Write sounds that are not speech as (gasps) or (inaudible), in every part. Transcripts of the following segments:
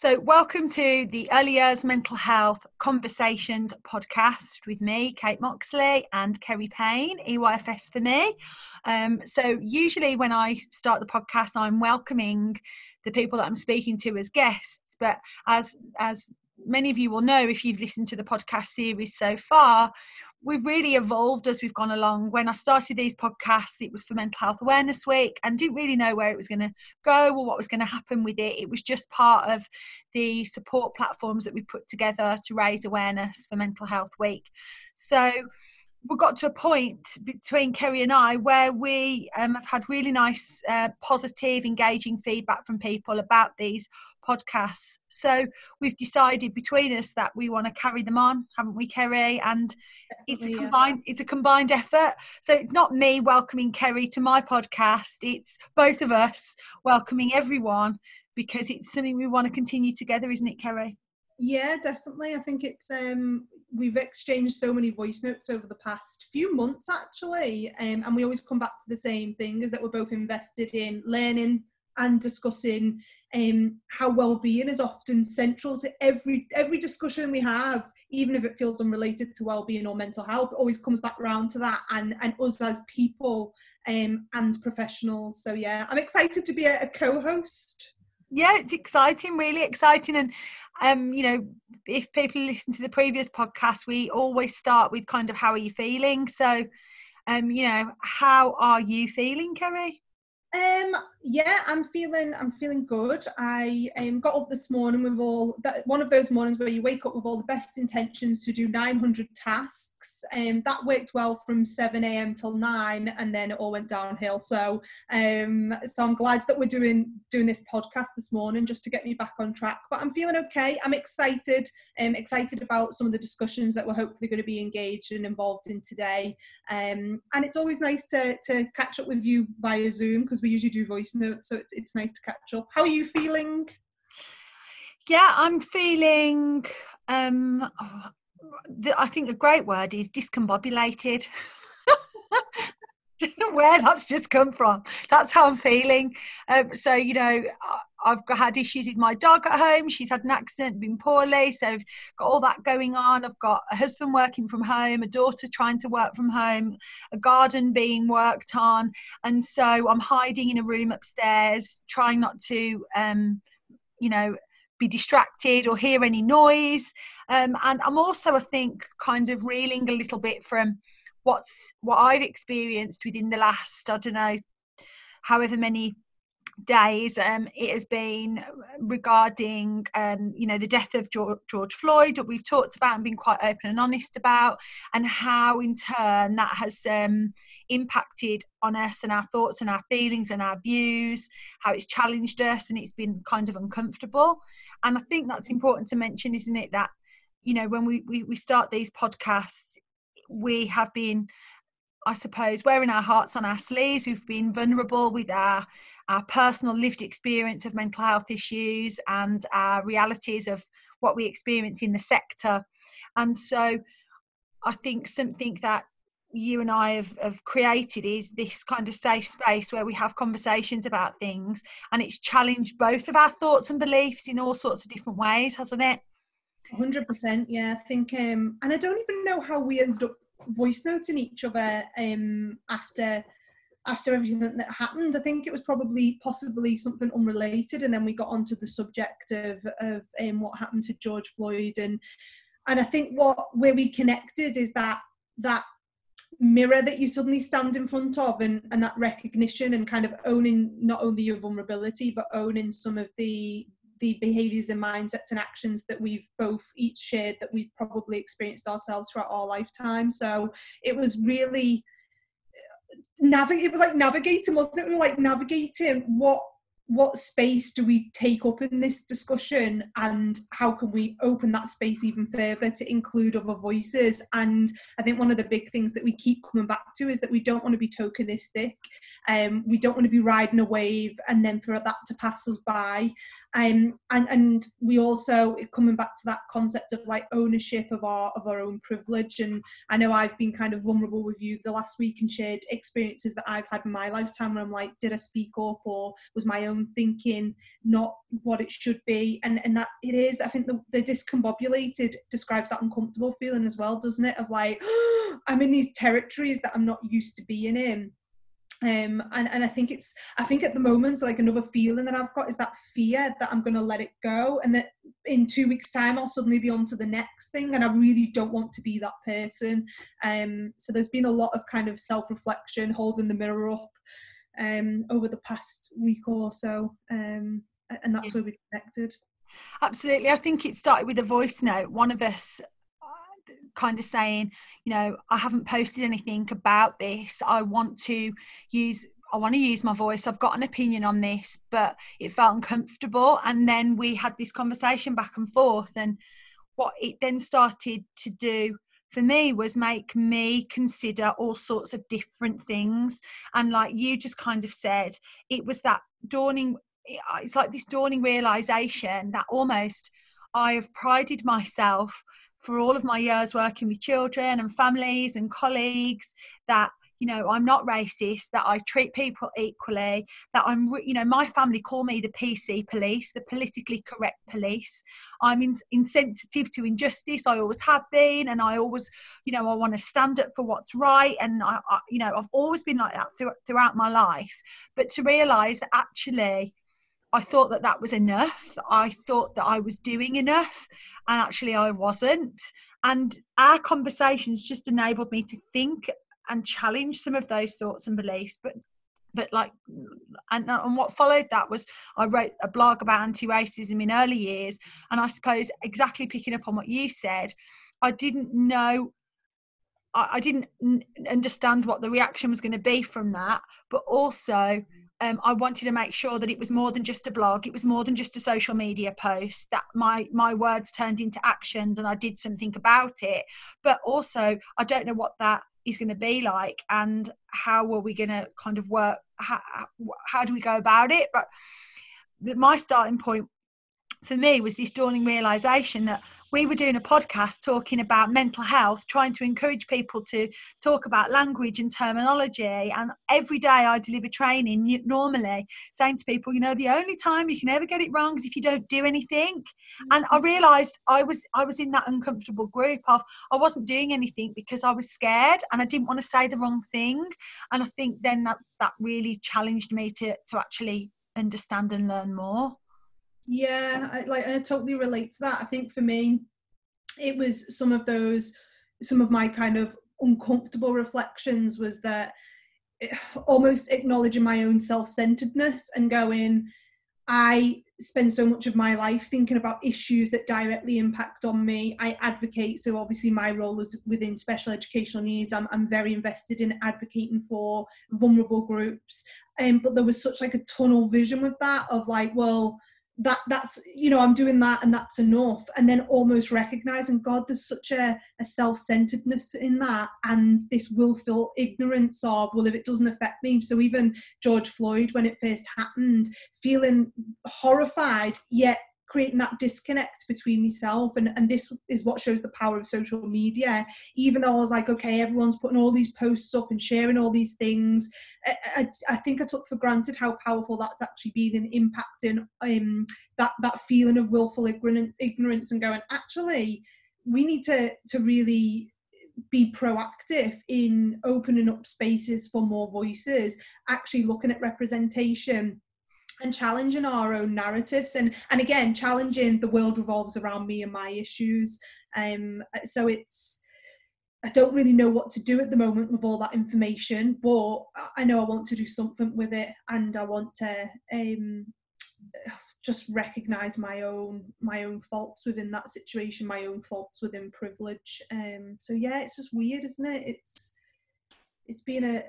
So, welcome to the Early Years Mental Health Conversations podcast with me, Kate Moxley, and Kerry Payne, EYFS for me. Um, so, usually when I start the podcast, I'm welcoming the people that I'm speaking to as guests. But as as many of you will know if you've listened to the podcast series so far, we've really evolved as we've gone along. When I started these podcasts, it was for Mental Health Awareness Week and didn't really know where it was going to go or what was going to happen with it. It was just part of the support platforms that we put together to raise awareness for Mental Health Week. So we got to a point between Kerry and I where we um, have had really nice, uh, positive, engaging feedback from people about these podcasts. So we've decided between us that we want to carry them on, haven't we, Kerry? And it's a combined it's a combined effort. So it's not me welcoming Kerry to my podcast. It's both of us welcoming everyone because it's something we want to continue together, isn't it, Kerry? Yeah, definitely. I think it's um we've exchanged so many voice notes over the past few months actually, um, and we always come back to the same thing: is that we're both invested in learning and discussing um, how well-being is often central to every every discussion we have even if it feels unrelated to well-being or mental health it always comes back around to that and and us as people um, and professionals. So yeah i'm excited to be a, a co-host. Yeah it's exciting really exciting. And um you know if people listen to the previous podcast we always start with kind of how are you feeling? So um you know how are you feeling kerry um, yeah, I'm feeling I'm feeling good. I um, got up this morning with all that one of those mornings where you wake up with all the best intentions to do 900 tasks. Um, that worked well from 7 a.m. till 9, and then it all went downhill. So, um, so I'm glad that we're doing doing this podcast this morning just to get me back on track. But I'm feeling okay. I'm excited. Um, excited about some of the discussions that we're hopefully going to be engaged and involved in today. Um, and it's always nice to to catch up with you via Zoom because we usually do voice notes, so it's, it's nice to catch up. How are you feeling? Yeah, I'm feeling. Um, I think a great word is discombobulated. (laughs) don't (laughs) know where that's just come from. That's how I'm feeling. Um, so, you know, I've had issues with my dog at home. She's had an accident, been poorly. So I've got all that going on. I've got a husband working from home, a daughter trying to work from home, a garden being worked on. And so I'm hiding in a room upstairs, trying not to, um, you know, be distracted or hear any noise. Um, and I'm also, I think, kind of reeling a little bit from what's what I've experienced within the last, I don't know, however many days um, it has been regarding um, you know the death of george, george, floyd that we've talked about and been quite open and honest about and how in turn that has um, impacted on us and our thoughts and our feelings and our views how it's challenged us and it's been kind of uncomfortable. And i think that's important to mention isn't it that you know when we, we, we start these podcasts we have been I suppose, wearing our hearts on our sleeves. We've been vulnerable with our, our personal lived experience of mental health issues and our realities of what we experience in the sector. And so I think something that you and I have, have created is this kind of safe space where we have conversations about things and it's challenged both of our thoughts and beliefs in all sorts of different ways, hasn't it? 100% yeah i think um and i don't even know how we ended up voice noting each other um, after after everything that happened. I think it was probably possibly something unrelated, and then we got onto the subject of of um, what happened to George Floyd, and and I think what where we connected is that that mirror that you suddenly stand in front of and, and that recognition and kind of owning not only your vulnerability but owning some of the the behaviors and mindsets and actions that we've both each shared that we've probably experienced ourselves throughout our lifetime. So it was really navigate it was like navigating wasn't it? We were like navigating what what space do we take up in this discussion and how can we open that space even further to include other voices? And i think one of the big things that we keep coming back to is that we don't want to be tokenistic. Um, we don't want to be riding a wave and then for that to pass us by um, and and we also coming back to that concept of like ownership of our of our own privilege and i know i've been kind of vulnerable with you the last week and shared experiences that i've had in my lifetime where i'm like did i speak up or was my own thinking not what it should be? And and that it is i think the, the discombobulated describes that uncomfortable feeling as well doesn't it? Of like (gasps) i'm in these territories that i'm not used to being in um and and i think it's i think at the moment like another feeling that i've got is that fear that i'm going to let it go and that in two weeks time i'll suddenly be on to the next thing and i really don't want to be that person. Um so there's been a lot of kind of self-reflection holding the mirror up um over the past week or so um and that's where we connected. Absolutely. I think it started with a voice note. One of us kind of saying, you know, I haven't posted anything about this. I want to use I want to use my voice. I've got an opinion on this, but it felt uncomfortable. And then we had this conversation back and forth. And what it then started to do for me was make me consider all sorts of different things. And like you just kind of said, it was that dawning, it's like this dawning realization that almost I have prided myself for all of my years working with children and families and colleagues that you know i'm not racist that i treat people equally that i'm you know my family call me the pc police the politically correct police. I'm in, insensitive to injustice. I always have been and i always you know i want to stand up for what's right and i, I you know i've always been like that through, throughout my life. But to realize that actually I thought that that was enough. I thought that I was doing enough and actually I wasn't. And our conversations just enabled me to think and challenge some of those thoughts and beliefs. But but like and, and what followed that was i wrote a blog about anti-racism in early years and i suppose exactly picking up on what you said i didn't know I, I didn't n- understand what the reaction was going to be from that but also um, I wanted to make sure that it was more than just a blog. It was more than just a social media post. That my my words turned into actions, and I did something about it. But also, I don't know what that is going to be like, and how are we going to kind of work? How, how do we go about it? But my starting point for me was this dawning realization that we were doing a podcast talking about mental health, trying to encourage people to talk about language and terminology. And every day I deliver training normally saying to people, you know, the only time you can ever get it wrong is if you don't do anything. And I mm-hmm. realized I was I was in that uncomfortable group of I wasn't doing anything because I was scared and I didn't want to say the wrong thing. And I think then that that really challenged me to to actually understand and learn more. Yeah, I, like I totally relate to that. I think for me, it was some of those, some of my kind of uncomfortable reflections was that it, almost acknowledging my own self-centeredness and going, I spend so much of my life thinking about issues that directly impact on me. I advocate, so obviously my role is within special educational needs. I'm, I'm very invested in advocating for vulnerable groups. Um, but there was such like a tunnel vision with that of like, well, that that's you know i'm doing that and that's enough. And then almost recognizing god there's such a, a self-centeredness in that and this willful ignorance of well if it doesn't affect me. So even george floyd when it first happened feeling horrified yet creating that disconnect between myself and, and this is what shows the power of social media. Even though i was like okay everyone's putting all these posts up and sharing all these things i, I, I think i took for granted how powerful that's actually been in impacting um, that that feeling of willful ignorance and going actually we need to to really be proactive in opening up spaces for more voices actually looking at representation and challenging our own narratives and and again challenging the world revolves around me and my issues um so it's I don't really know what to do at the moment with all that information, but I know I want to do something with it, and I want to um, just recognise my own my own faults within that situation, my own faults within privilege. Um, so yeah, it's just weird, isn't it? It's it's been a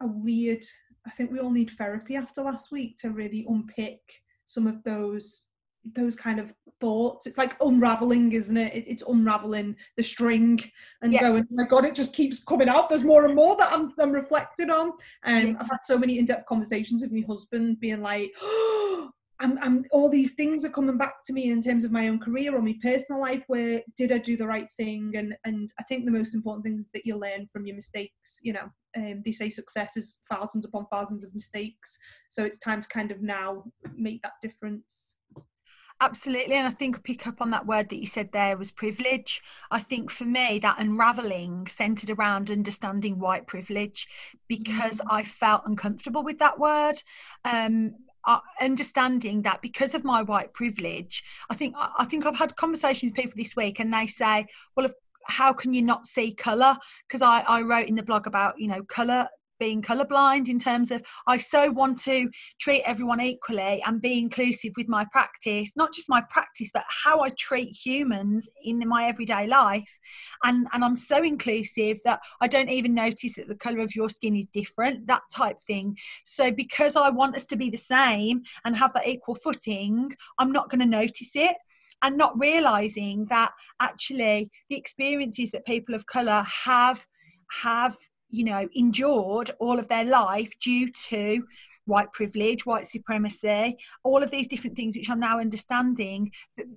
a weird I think we all need therapy after last week to really unpick some of those those kind of thoughts. It's like unraveling, isn't it? it it's unraveling the string and yeah. going, oh my God, it just keeps coming out. There's more and more that I'm, I'm reflected on. And um, yeah. I've had so many in-depth conversations with my husband being like, (gasps) oh, I'm, I'm, all these things are coming back to me in terms of my own career or my personal life where did i do the right thing and and i think the most important thing is that you learn from your mistakes you know um, they say success is thousands upon thousands of mistakes so it's time to kind of now make that difference Absolutely. And I think pick up on that word that you said there was privilege. I think for me, that unraveling centered around understanding white privilege because mm-hmm. I felt uncomfortable with that word. Um, uh, understanding that because of my white privilege, I think I think I've had conversations with people this week, and they say, "Well, how can you not see color?" Because I, I wrote in the blog about you know color being colorblind in terms of I so want to treat everyone equally and be inclusive with my practice, not just my practice, but how I treat humans in my everyday life. And, and I'm so inclusive that I don't even notice that the color of your skin is different, that type thing. So because I want us to be the same and have that equal footing, I'm not going to notice it and not realizing that actually the experiences that people of color have have you know endured all of their life due to white privilege, white supremacy, all of these different things which I'm now understanding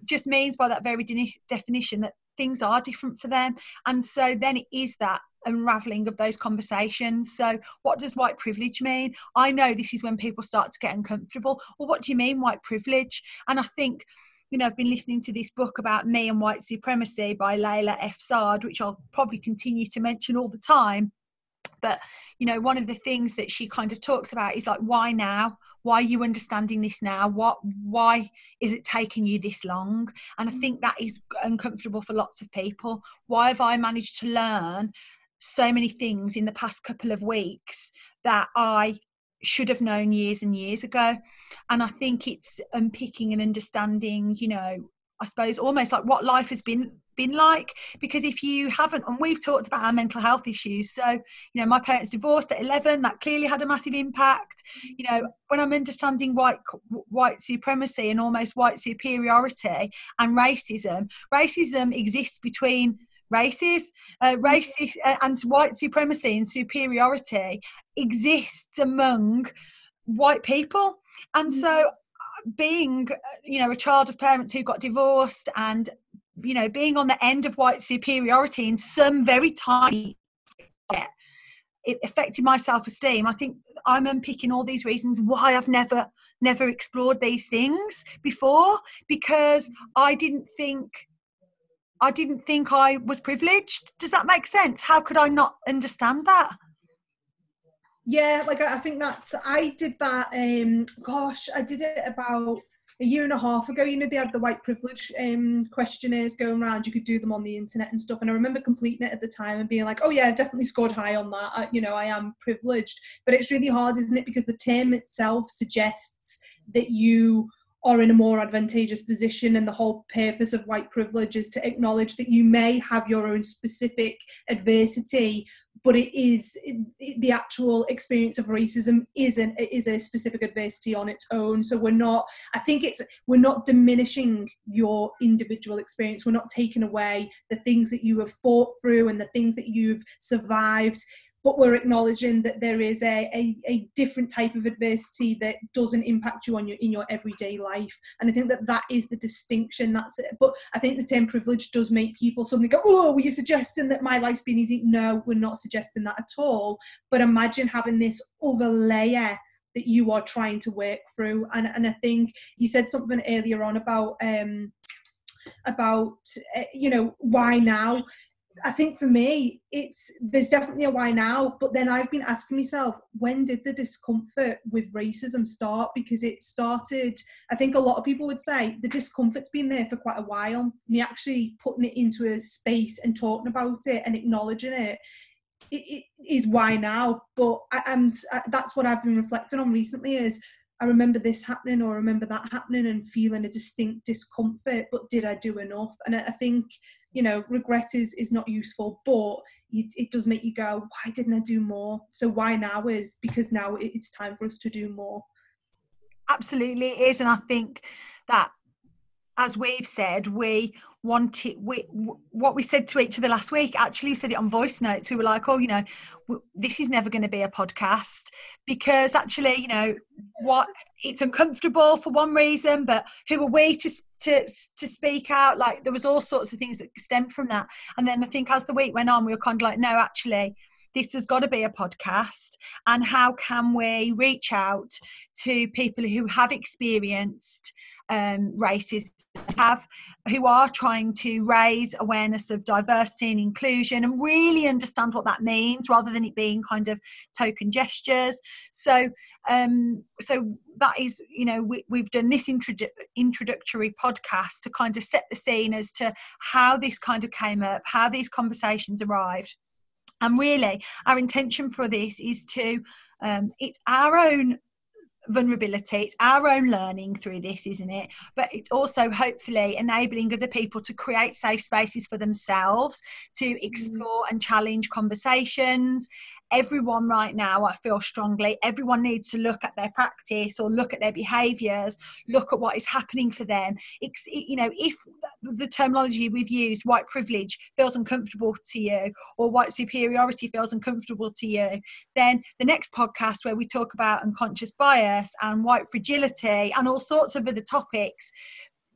just means by that very de- definition that things are different for them. And so then it is that unraveling of those conversations. So, what does white privilege mean? I know this is when people start to get uncomfortable. Well, what do you mean, white privilege? And I think you know, I've been listening to this book about me and white supremacy by Layla F. Saad, which I'll probably continue to mention all the time but you know one of the things that she kind of talks about is like why now? Why are you understanding this now? What why is it taking you this long? And i mm. think that is uncomfortable for lots of people. Why have i managed to learn so many things in the past couple of weeks that i should have known years and years ago? And i think it's unpicking and understanding you know i suppose almost like what life has been been like because if you haven't and we've talked about our mental health issues so you know my parents divorced at 11 that clearly had a massive impact you know when i'm understanding white white supremacy and almost white superiority and racism racism exists between races uh, mm-hmm. racist uh, and white supremacy and superiority exists among white people and so mm-hmm. uh, being uh, you know a child of parents who got divorced and you know being on the end of white superiority in some very tiny it affected my self-esteem. I think i'm unpicking all these reasons why i've never never explored these things before because i didn't think i didn't think i was privileged. Does that make sense? How could i not understand that yeah like i think that's i did that um gosh i did it about a year and a half ago, you know, they had the white privilege um, questionnaires going around. You could do them on the internet and stuff. And I remember completing it at the time and being like, oh, yeah, I definitely scored high on that. I, you know, I am privileged. But it's really hard, isn't it? Because the term itself suggests that you are in a more advantageous position and the whole purpose of white privilege is to acknowledge that you may have your own specific adversity but it is the actual experience of racism isn't is a specific adversity on its own. So we're not i think it's we're not diminishing your individual experience. We're not taking away the things that you have fought through and the things that you've survived but we're acknowledging that there is a, a, a, different type of adversity that doesn't impact you on your in your everyday life. And i think that that is the distinction that's it. But i think the term privilege does make people suddenly go oh were you suggesting that my life's been easy? No we're not suggesting that at all. But imagine having this other layer that you are trying to work through. And, and i think you said something earlier on about um about uh, you know why now I think for me, it's there's definitely a why now, but then I've been asking myself, when did the discomfort with racism start? Because it started, I think a lot of people would say the discomfort's been there for quite a while. Me actually putting it into a space and talking about it and acknowledging it, it, it is why now. But I, and that's what I've been reflecting on recently is I remember this happening or I remember that happening and feeling a distinct discomfort, but did I do enough? And I think you know regret is is not useful but you, it does make you go why didn't i do more? So why now is because now it's time for us to do more. Absolutely it is and i think that as we've said we wanted we what we said to each other last week actually we said it on voice notes. We were like oh you know this is never going to be a podcast because actually you know what it's uncomfortable for one reason but who are we to to to speak out like there was all sorts of things that stemmed from that. And then i think as the week went on we were kind of like no actually this has got to be a podcast and how can we reach out to people who have experienced um, races have who are trying to raise awareness of diversity and inclusion and really understand what that means rather than it being kind of token gestures. So um, so that is you know we, we've done this introdu- introductory podcast to kind of set the scene as to how this kind of came up how these conversations arrived and really our intention for this is to um, it's our own vulnerability it's our own learning through this isn't it but it's also hopefully enabling other people to create safe spaces for themselves to mm. explore and challenge conversations everyone right now i feel strongly everyone needs to look at their practice or look at their behaviors look at what is happening for them. It's, you know if the terminology we've used white privilege feels uncomfortable to you or white superiority feels uncomfortable to you then the next podcast where we talk about unconscious bias and white fragility and all sorts of other topics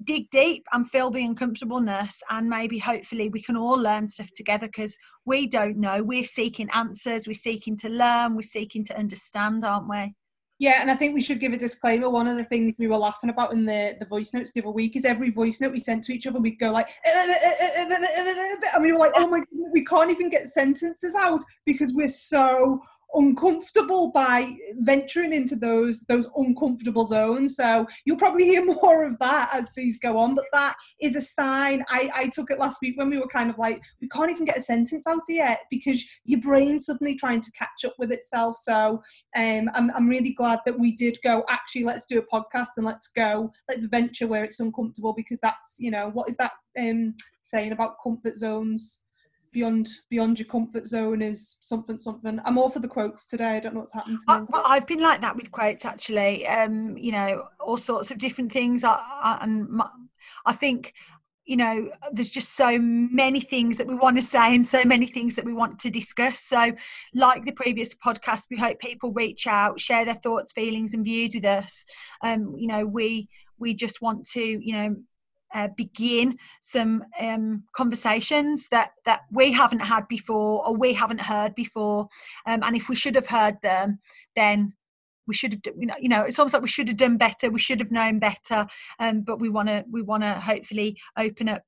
dig deep and feel the uncomfortableness and maybe hopefully we can all learn stuff together because we don't know. We're seeking answers we're seeking to learn we're seeking to understand aren't we? Yeah, and I think we should give a disclaimer. One of the things we were laughing about in the, the voice notes the other week is every voice note we sent to each other, we'd go like, and we were like, oh my god, we can't even get sentences out because we're so uncomfortable by venturing into those those uncomfortable zones. So you'll probably hear (laughs) more of that as these go on but that is a sign. I i took it last week when we were kind of like we can't even get a sentence out yet because your brain's suddenly trying to catch up with itself. So um i'm, I'm really glad that we did go actually let's do a podcast and let's go let's venture where it's uncomfortable because that's you know what is that um saying about comfort zones beyond beyond your comfort zone is something something. I'm all for the quotes today. I don't know what's happened to me. I, well, i've been like that with quotes actually. Um you know all sorts of different things. I, I, and my, i think you know there's just so many things that we want to say and so many things that we want to discuss. So like the previous podcast we hope people reach out share their thoughts feelings and views with us. Um you know we we just want to you know uh, begin some um, conversations that that we haven't had before or we haven't heard before. Um, and if we should have heard them then we should have you know, you know it's almost like we should have done better we should have known better um, but we want to we want to hopefully open up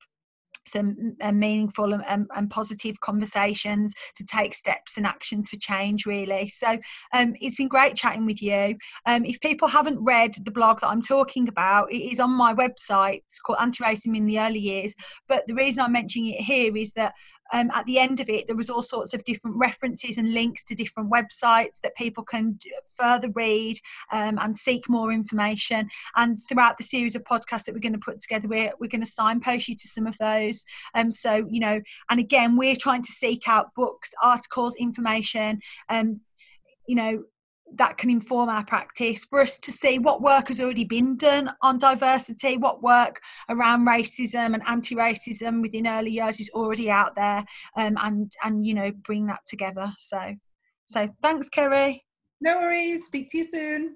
some meaningful and, and, and, positive conversations to take steps and actions for change really. So um, it's been great chatting with you. Um, if people haven't read the blog that i'm talking about it is on my website. It's called anti-racism in the early years. But the reason i'm mentioning it here is that um, at the end of it, there was all sorts of different references and links to different websites that people can further read um, and seek more information. And throughout the series of podcasts that we're going to put together, we're, we're going to signpost you to some of those. Um, so, you know, and again, we're trying to seek out books, articles, information, um, you know, that can inform our practice for us to see what work has already been done on diversity, what work around racism and anti-racism within early years is already out there, um, and and you know bring that together. So, so thanks, Kerry. No worries. Speak to you soon.